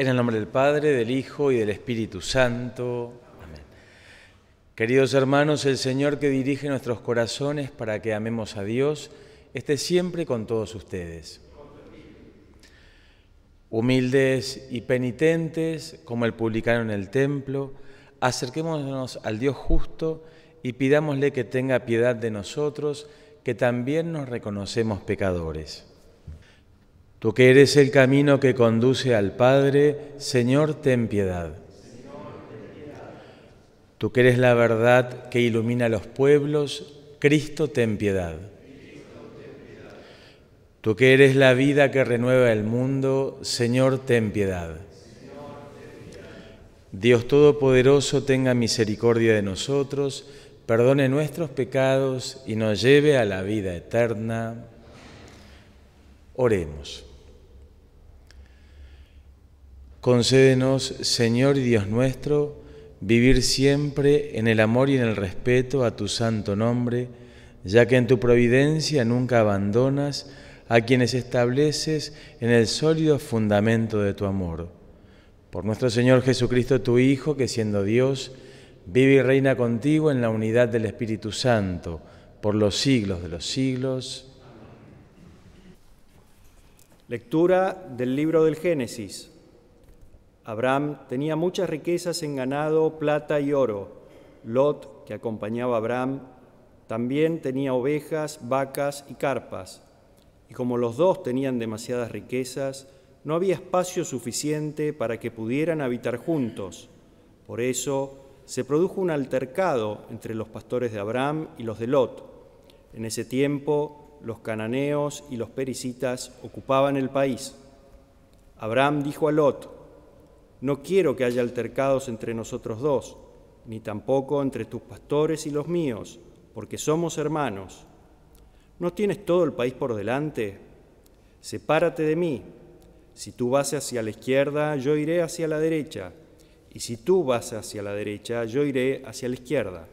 En el nombre del Padre, del Hijo y del Espíritu Santo. Amén. Queridos hermanos, el Señor que dirige nuestros corazones para que amemos a Dios, esté siempre con todos ustedes. Humildes y penitentes, como el publicano en el templo, acerquémonos al Dios justo y pidámosle que tenga piedad de nosotros, que también nos reconocemos pecadores. Tú que eres el camino que conduce al Padre, Señor, ten piedad. Tú que eres la verdad que ilumina los pueblos, Cristo, ten piedad. Tú que eres la vida que renueva el mundo, Señor, ten piedad. Dios Todopoderoso tenga misericordia de nosotros, perdone nuestros pecados y nos lleve a la vida eterna. Oremos. Concédenos, Señor y Dios nuestro, vivir siempre en el amor y en el respeto a tu santo nombre, ya que en tu providencia nunca abandonas a quienes estableces en el sólido fundamento de tu amor. Por nuestro Señor Jesucristo, tu Hijo, que siendo Dios, vive y reina contigo en la unidad del Espíritu Santo, por los siglos de los siglos. Lectura del libro del Génesis. Abraham tenía muchas riquezas en ganado, plata y oro. Lot, que acompañaba a Abraham, también tenía ovejas, vacas y carpas y como los dos tenían demasiadas riquezas, no había espacio suficiente para que pudieran habitar juntos. Por eso se produjo un altercado entre los pastores de Abraham y los de Lot. En ese tiempo los cananeos y los pericitas ocupaban el país. Abraham dijo a Lot, no quiero que haya altercados entre nosotros dos, ni tampoco entre tus pastores y los míos, porque somos hermanos. ¿No tienes todo el país por delante? Sepárate de mí. Si tú vas hacia la izquierda, yo iré hacia la derecha. Y si tú vas hacia la derecha, yo iré hacia la izquierda.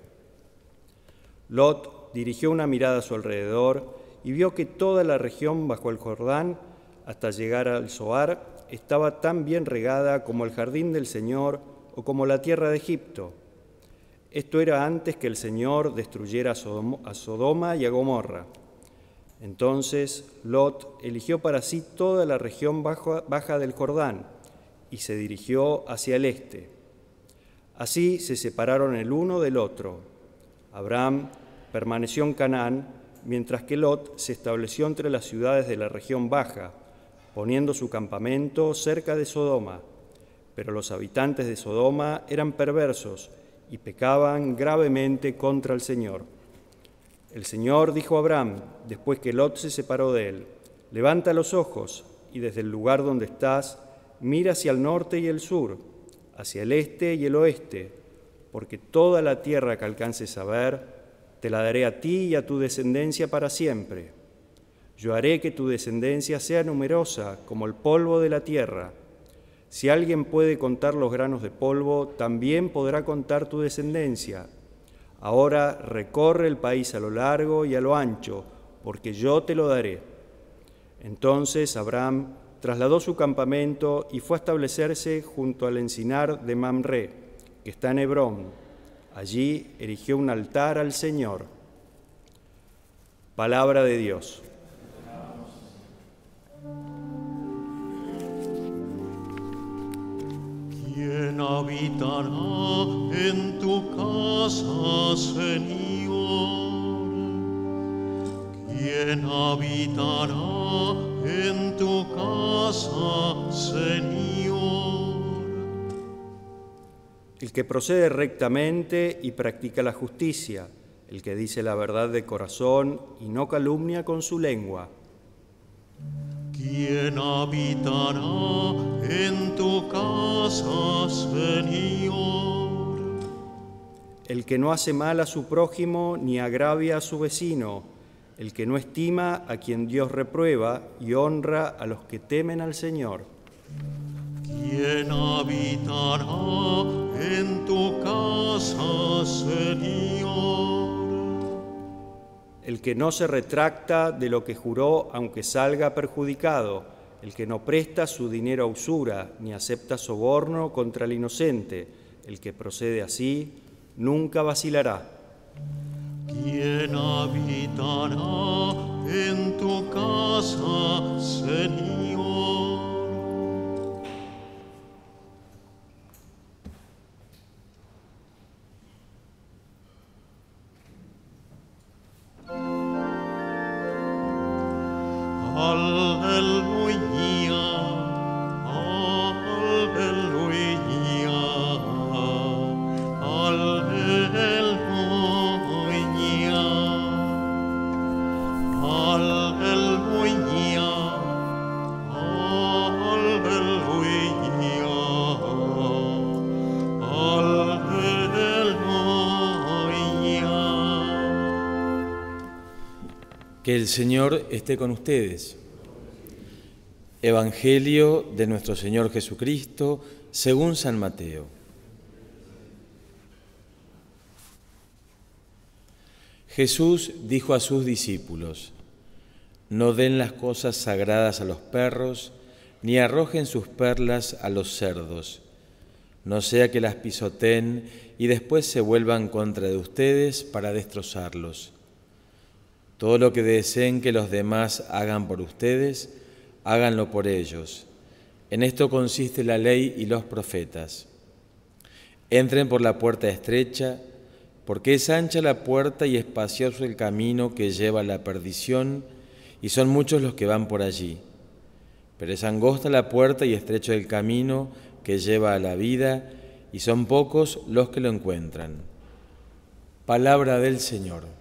Lot dirigió una mirada a su alrededor y vio que toda la región bajo el Jordán, hasta llegar al Zoar, estaba tan bien regada como el jardín del Señor o como la tierra de Egipto. Esto era antes que el Señor destruyera a Sodoma y a Gomorra. Entonces Lot eligió para sí toda la región baja del Jordán y se dirigió hacia el este. Así se separaron el uno del otro. Abraham permaneció en Canaán, mientras que Lot se estableció entre las ciudades de la región baja, poniendo su campamento cerca de Sodoma. Pero los habitantes de Sodoma eran perversos y pecaban gravemente contra el Señor. El Señor dijo a Abraham, después que Lot se separó de él, levanta los ojos y desde el lugar donde estás, mira hacia el norte y el sur, hacia el este y el oeste, porque toda la tierra que alcances a ver, te la daré a ti y a tu descendencia para siempre. Yo haré que tu descendencia sea numerosa como el polvo de la tierra. Si alguien puede contar los granos de polvo, también podrá contar tu descendencia Ahora recorre el país a lo largo y a lo ancho, porque yo te lo daré. Entonces Abraham trasladó su campamento y fue a establecerse junto al encinar de Mamre, que está en Hebrón. Allí erigió un altar al Señor. Palabra de Dios. ¿Quién habitará en tu casa, Señor? ¿Quién habitará en tu casa, Señor? El que procede rectamente y practica la justicia, el que dice la verdad de corazón y no calumnia con su lengua. ¿Quién habitará en tu casa, Señor? El que no hace mal a su prójimo ni agravia a su vecino, el que no estima a quien Dios reprueba y honra a los que temen al Señor. ¿Quién habitará en tu casa, Señor? El que no se retracta de lo que juró aunque salga perjudicado, el que no presta su dinero a usura ni acepta soborno contra el inocente, el que procede así, nunca vacilará. ¿Quién habitará en tu casa, Señor? Que el Señor esté con ustedes. Evangelio de nuestro Señor Jesucristo según San Mateo. Jesús dijo a sus discípulos, no den las cosas sagradas a los perros, ni arrojen sus perlas a los cerdos, no sea que las pisoteen y después se vuelvan contra de ustedes para destrozarlos. Todo lo que deseen que los demás hagan por ustedes, háganlo por ellos. En esto consiste la ley y los profetas. Entren por la puerta estrecha, porque es ancha la puerta y espacioso el camino que lleva a la perdición, y son muchos los que van por allí. Pero es angosta la puerta y estrecho el camino que lleva a la vida, y son pocos los que lo encuentran. Palabra del Señor.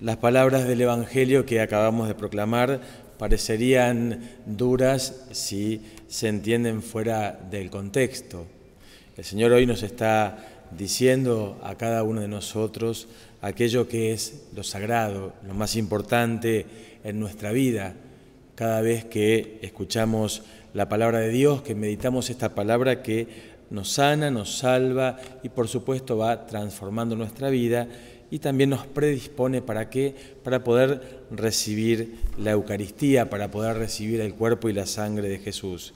Las palabras del Evangelio que acabamos de proclamar parecerían duras si se entienden fuera del contexto. El Señor hoy nos está diciendo a cada uno de nosotros aquello que es lo sagrado, lo más importante en nuestra vida. Cada vez que escuchamos la palabra de Dios, que meditamos esta palabra que nos sana, nos salva y por supuesto va transformando nuestra vida y también nos predispone para qué? Para poder recibir la Eucaristía, para poder recibir el cuerpo y la sangre de Jesús.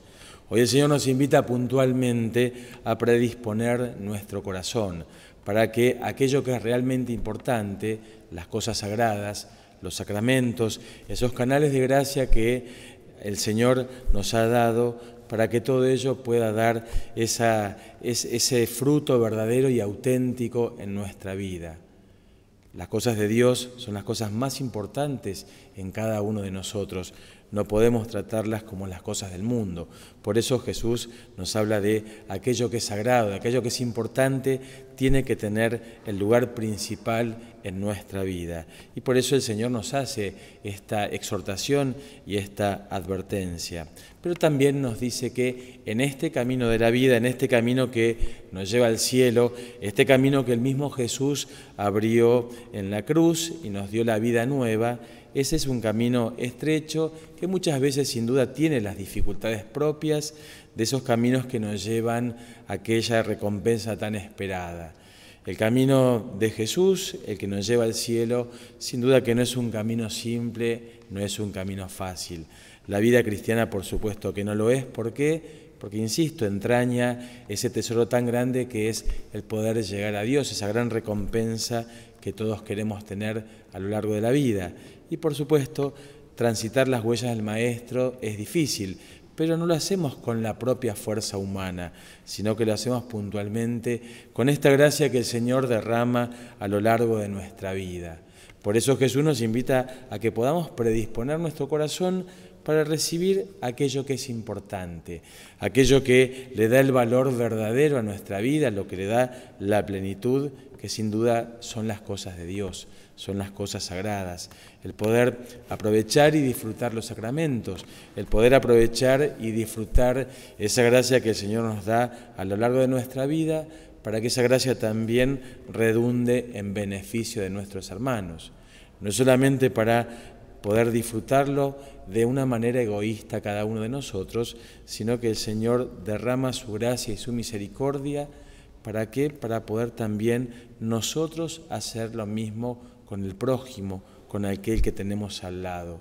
Hoy el Señor nos invita puntualmente a predisponer nuestro corazón para que aquello que es realmente importante, las cosas sagradas, los sacramentos, esos canales de gracia que el Señor nos ha dado, para que todo ello pueda dar ese fruto verdadero y auténtico en nuestra vida. Las cosas de Dios son las cosas más importantes en cada uno de nosotros. No podemos tratarlas como las cosas del mundo. Por eso Jesús nos habla de aquello que es sagrado, de aquello que es importante, tiene que tener el lugar principal en nuestra vida. Y por eso el Señor nos hace esta exhortación y esta advertencia. Pero también nos dice que en este camino de la vida, en este camino que nos lleva al cielo, este camino que el mismo Jesús abrió en la cruz y nos dio la vida nueva, ese es un camino estrecho que muchas veces sin duda tiene las dificultades propias de esos caminos que nos llevan a aquella recompensa tan esperada. El camino de Jesús, el que nos lleva al cielo, sin duda que no es un camino simple, no es un camino fácil. La vida cristiana, por supuesto que no lo es. ¿Por qué? Porque, insisto, entraña ese tesoro tan grande que es el poder llegar a Dios, esa gran recompensa que todos queremos tener a lo largo de la vida. Y por supuesto, transitar las huellas del Maestro es difícil, pero no lo hacemos con la propia fuerza humana, sino que lo hacemos puntualmente con esta gracia que el Señor derrama a lo largo de nuestra vida. Por eso Jesús nos invita a que podamos predisponer nuestro corazón para recibir aquello que es importante, aquello que le da el valor verdadero a nuestra vida, lo que le da la plenitud, que sin duda son las cosas de Dios, son las cosas sagradas, el poder aprovechar y disfrutar los sacramentos, el poder aprovechar y disfrutar esa gracia que el Señor nos da a lo largo de nuestra vida, para que esa gracia también redunde en beneficio de nuestros hermanos. no solamente para poder disfrutarlo de una manera egoísta cada uno de nosotros, sino que el Señor derrama su gracia y su misericordia, ¿para qué? Para poder también nosotros hacer lo mismo con el prójimo, con aquel que tenemos al lado.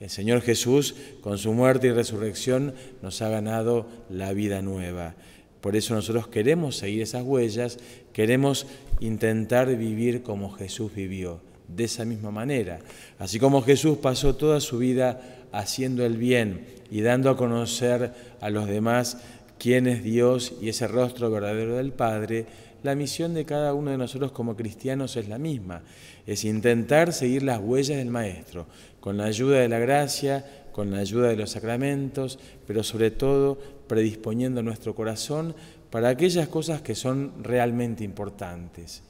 El Señor Jesús, con su muerte y resurrección, nos ha ganado la vida nueva. Por eso nosotros queremos seguir esas huellas, queremos intentar vivir como Jesús vivió, de esa misma manera. Así como Jesús pasó toda su vida haciendo el bien y dando a conocer a los demás quién es Dios y ese rostro verdadero del Padre, la misión de cada uno de nosotros como cristianos es la misma, es intentar seguir las huellas del Maestro, con la ayuda de la gracia, con la ayuda de los sacramentos, pero sobre todo predisponiendo nuestro corazón para aquellas cosas que son realmente importantes.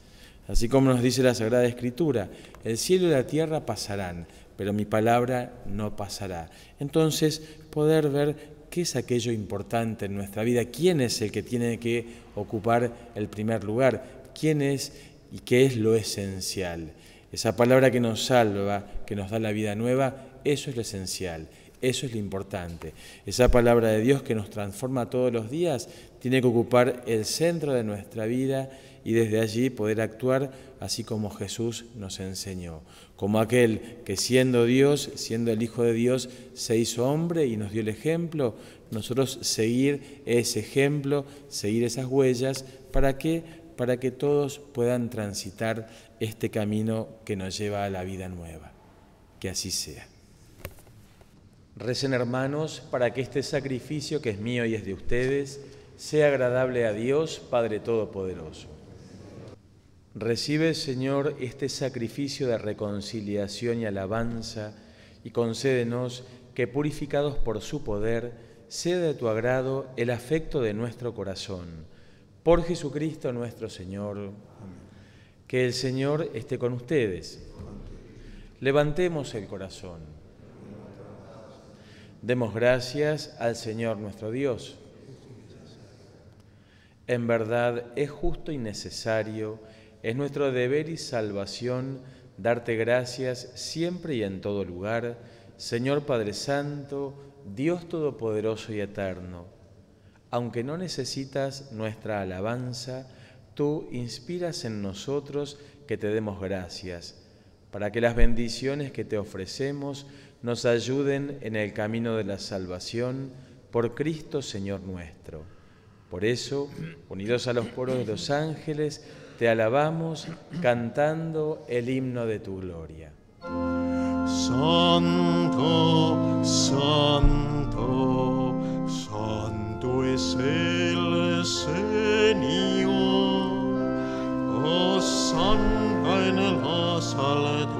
Así como nos dice la Sagrada Escritura, el cielo y la tierra pasarán, pero mi palabra no pasará. Entonces, poder ver qué es aquello importante en nuestra vida, quién es el que tiene que ocupar el primer lugar, quién es y qué es lo esencial. Esa palabra que nos salva, que nos da la vida nueva, eso es lo esencial, eso es lo importante. Esa palabra de Dios que nos transforma todos los días tiene que ocupar el centro de nuestra vida y desde allí poder actuar así como Jesús nos enseñó, como aquel que siendo Dios, siendo el Hijo de Dios, se hizo hombre y nos dio el ejemplo, nosotros seguir ese ejemplo, seguir esas huellas, ¿para qué? Para que todos puedan transitar este camino que nos lleva a la vida nueva. Que así sea. Recen hermanos para que este sacrificio que es mío y es de ustedes sea agradable a Dios Padre Todopoderoso. Recibe, Señor, este sacrificio de reconciliación y alabanza y concédenos que, purificados por su poder, sea de tu agrado el afecto de nuestro corazón. Por Jesucristo nuestro Señor. Que el Señor esté con ustedes. Levantemos el corazón. Demos gracias al Señor nuestro Dios. En verdad es justo y necesario es nuestro deber y salvación darte gracias siempre y en todo lugar, Señor Padre Santo, Dios Todopoderoso y Eterno. Aunque no necesitas nuestra alabanza, tú inspiras en nosotros que te demos gracias, para que las bendiciones que te ofrecemos nos ayuden en el camino de la salvación por Cristo Señor nuestro. Por eso, unidos a los coros de los ángeles, te alabamos cantando el himno de tu gloria. Santo, santo, santo es el Señor. Oh, santa en las alturas.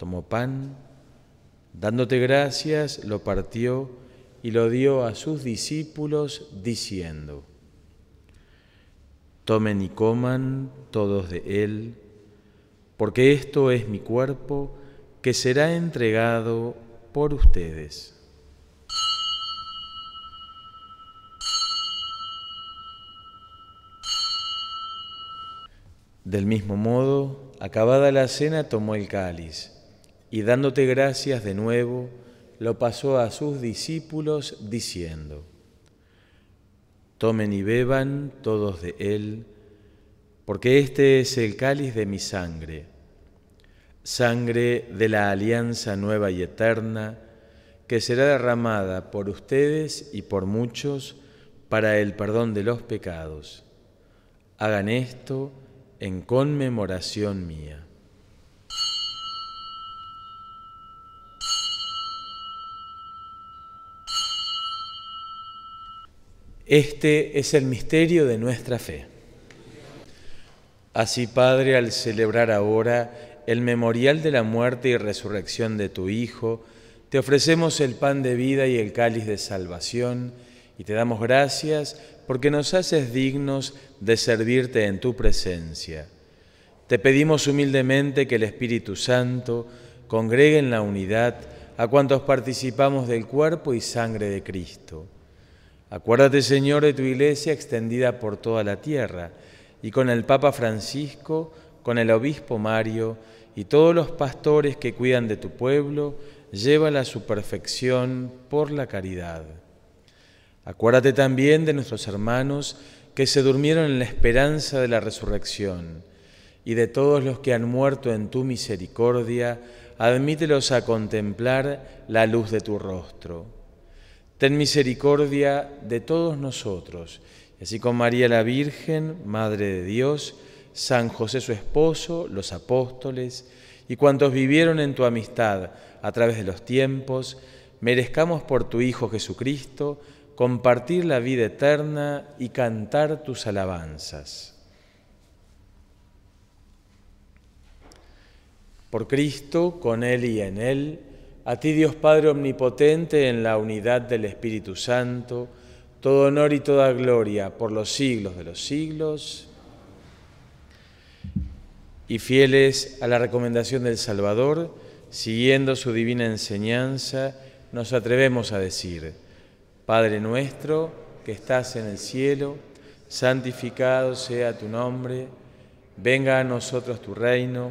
tomó pan, dándote gracias, lo partió y lo dio a sus discípulos, diciendo, Tomen y coman todos de él, porque esto es mi cuerpo que será entregado por ustedes. Del mismo modo, acabada la cena, tomó el cáliz y dándote gracias de nuevo, lo pasó a sus discípulos diciendo, Tomen y beban todos de él, porque este es el cáliz de mi sangre, sangre de la alianza nueva y eterna, que será derramada por ustedes y por muchos para el perdón de los pecados. Hagan esto en conmemoración mía. Este es el misterio de nuestra fe. Así, Padre, al celebrar ahora el memorial de la muerte y resurrección de tu Hijo, te ofrecemos el pan de vida y el cáliz de salvación, y te damos gracias porque nos haces dignos de servirte en tu presencia. Te pedimos humildemente que el Espíritu Santo congregue en la unidad a cuantos participamos del cuerpo y sangre de Cristo. Acuérdate, Señor, de tu iglesia extendida por toda la tierra, y con el Papa Francisco, con el Obispo Mario y todos los pastores que cuidan de tu pueblo, llévala a su perfección por la caridad. Acuérdate también de nuestros hermanos que se durmieron en la esperanza de la resurrección, y de todos los que han muerto en tu misericordia, admítelos a contemplar la luz de tu rostro. Ten misericordia de todos nosotros, así con María la Virgen, Madre de Dios, San José su esposo, los apóstoles, y cuantos vivieron en tu amistad a través de los tiempos, merezcamos por tu Hijo Jesucristo compartir la vida eterna y cantar tus alabanzas. Por Cristo, con Él y en Él, a ti Dios Padre Omnipotente, en la unidad del Espíritu Santo, todo honor y toda gloria por los siglos de los siglos. Y fieles a la recomendación del Salvador, siguiendo su divina enseñanza, nos atrevemos a decir, Padre nuestro que estás en el cielo, santificado sea tu nombre, venga a nosotros tu reino,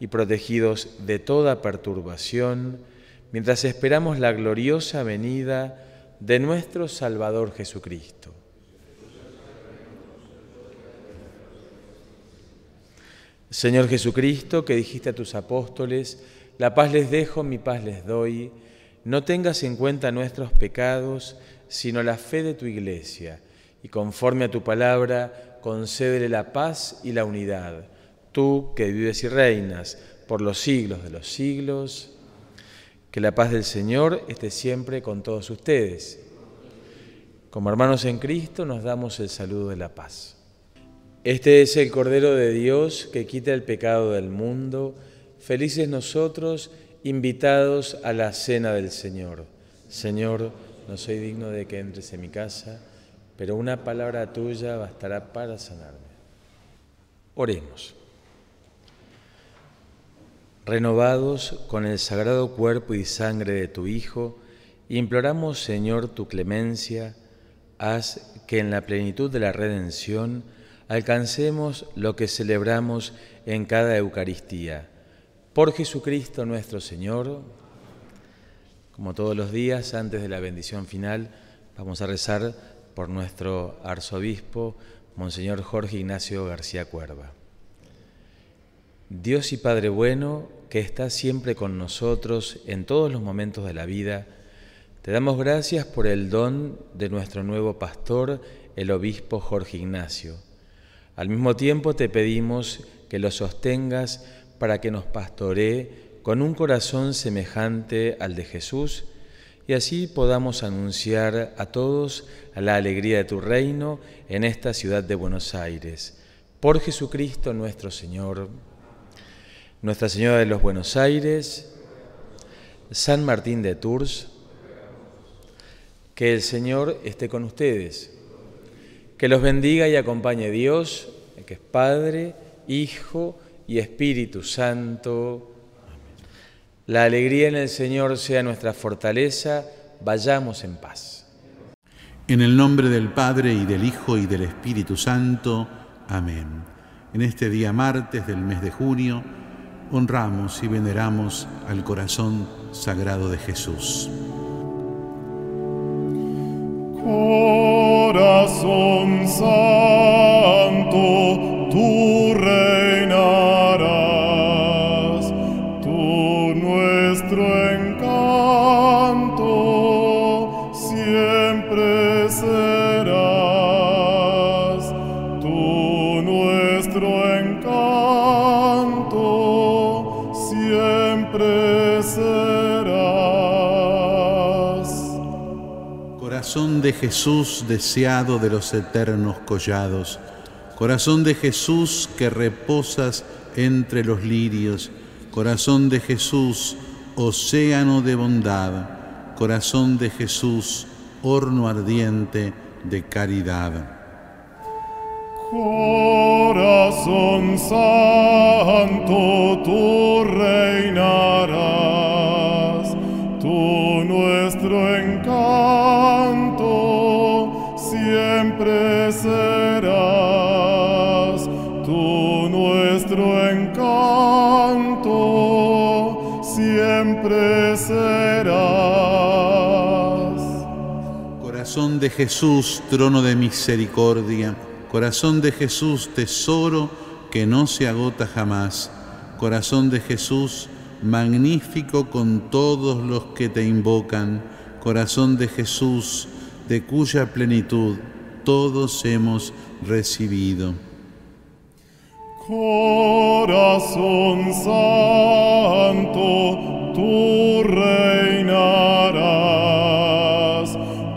y protegidos de toda perturbación, mientras esperamos la gloriosa venida de nuestro Salvador Jesucristo. Señor Jesucristo, que dijiste a tus apóstoles, la paz les dejo, mi paz les doy, no tengas en cuenta nuestros pecados, sino la fe de tu iglesia, y conforme a tu palabra, concédele la paz y la unidad. Tú que vives y reinas por los siglos de los siglos, que la paz del Señor esté siempre con todos ustedes. Como hermanos en Cristo nos damos el saludo de la paz. Este es el Cordero de Dios que quita el pecado del mundo. Felices nosotros, invitados a la cena del Señor. Señor, no soy digno de que entres en mi casa, pero una palabra tuya bastará para sanarme. Oremos. Renovados con el sagrado cuerpo y sangre de tu Hijo, imploramos, Señor, tu clemencia, haz que en la plenitud de la redención, alcancemos lo que celebramos en cada Eucaristía. Por Jesucristo nuestro Señor, como todos los días, antes de la bendición final, vamos a rezar por nuestro arzobispo, Monseñor Jorge Ignacio García Cuerva. Dios y Padre bueno, que está siempre con nosotros en todos los momentos de la vida, te damos gracias por el don de nuestro nuevo pastor, el obispo Jorge Ignacio al mismo tiempo te pedimos que lo sostengas para que nos pastoree con un corazón semejante al de Jesús y así podamos anunciar a todos la alegría de tu reino en esta ciudad de Buenos Aires. Por Jesucristo nuestro Señor, Nuestra Señora de los Buenos Aires, San Martín de Tours, que el Señor esté con ustedes que los bendiga y acompañe Dios, que es Padre, Hijo y Espíritu Santo. La alegría en el Señor sea nuestra fortaleza. Vayamos en paz. En el nombre del Padre y del Hijo y del Espíritu Santo. Amén. En este día martes del mes de junio, honramos y veneramos al corazón sagrado de Jesús. Corazón santo, tú reinarás, tú nuestro encanto siempre serás, tú nuestro encanto Corazón de Jesús deseado de los eternos collados, corazón de Jesús que reposas entre los lirios, corazón de Jesús, océano de bondad, corazón de Jesús, horno ardiente de caridad. Corazón santo, tú reinarás, tú nuestro siempre serás, tú nuestro encanto siempre serás. Corazón de Jesús, trono de misericordia, corazón de Jesús, tesoro que no se agota jamás, corazón de Jesús, magnífico con todos los que te invocan, corazón de Jesús, de cuya plenitud todos hemos recibido. Corazón santo, tú reinarás,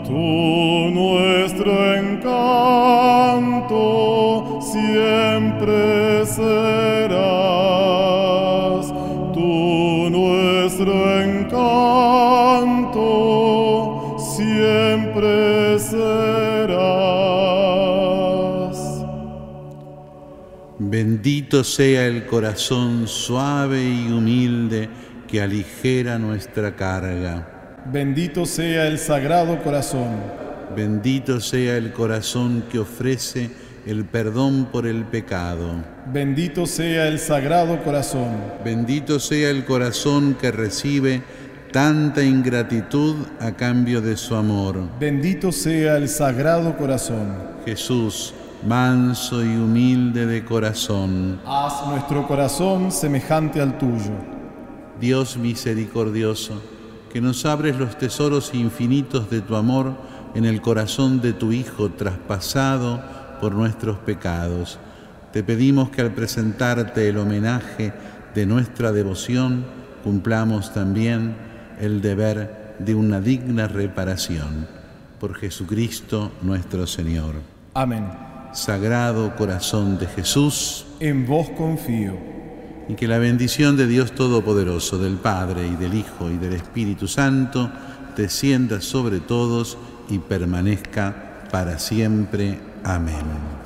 tú nuestro encanto siempre serás, Bendito sea el corazón suave y humilde que aligera nuestra carga. Bendito sea el Sagrado Corazón. Bendito sea el corazón que ofrece el perdón por el pecado. Bendito sea el Sagrado Corazón. Bendito sea el corazón que recibe tanta ingratitud a cambio de su amor. Bendito sea el Sagrado Corazón. Jesús, manso y humilde de corazón, Haz nuestro corazón semejante al tuyo. Dios misericordioso, que nos abres los tesoros infinitos de tu amor en el corazón de tu Hijo traspasado por nuestros pecados. Te pedimos que al presentarte el homenaje de nuestra devoción, cumplamos también el deber de una digna reparación. Por Jesucristo nuestro Señor. Amén. Sagrado corazón de Jesús, En vos confío. y que la bendición de Dios Todopoderoso, del Padre y del Hijo y del Espíritu Santo, descienda sobre todos y permanezca para siempre. Amén.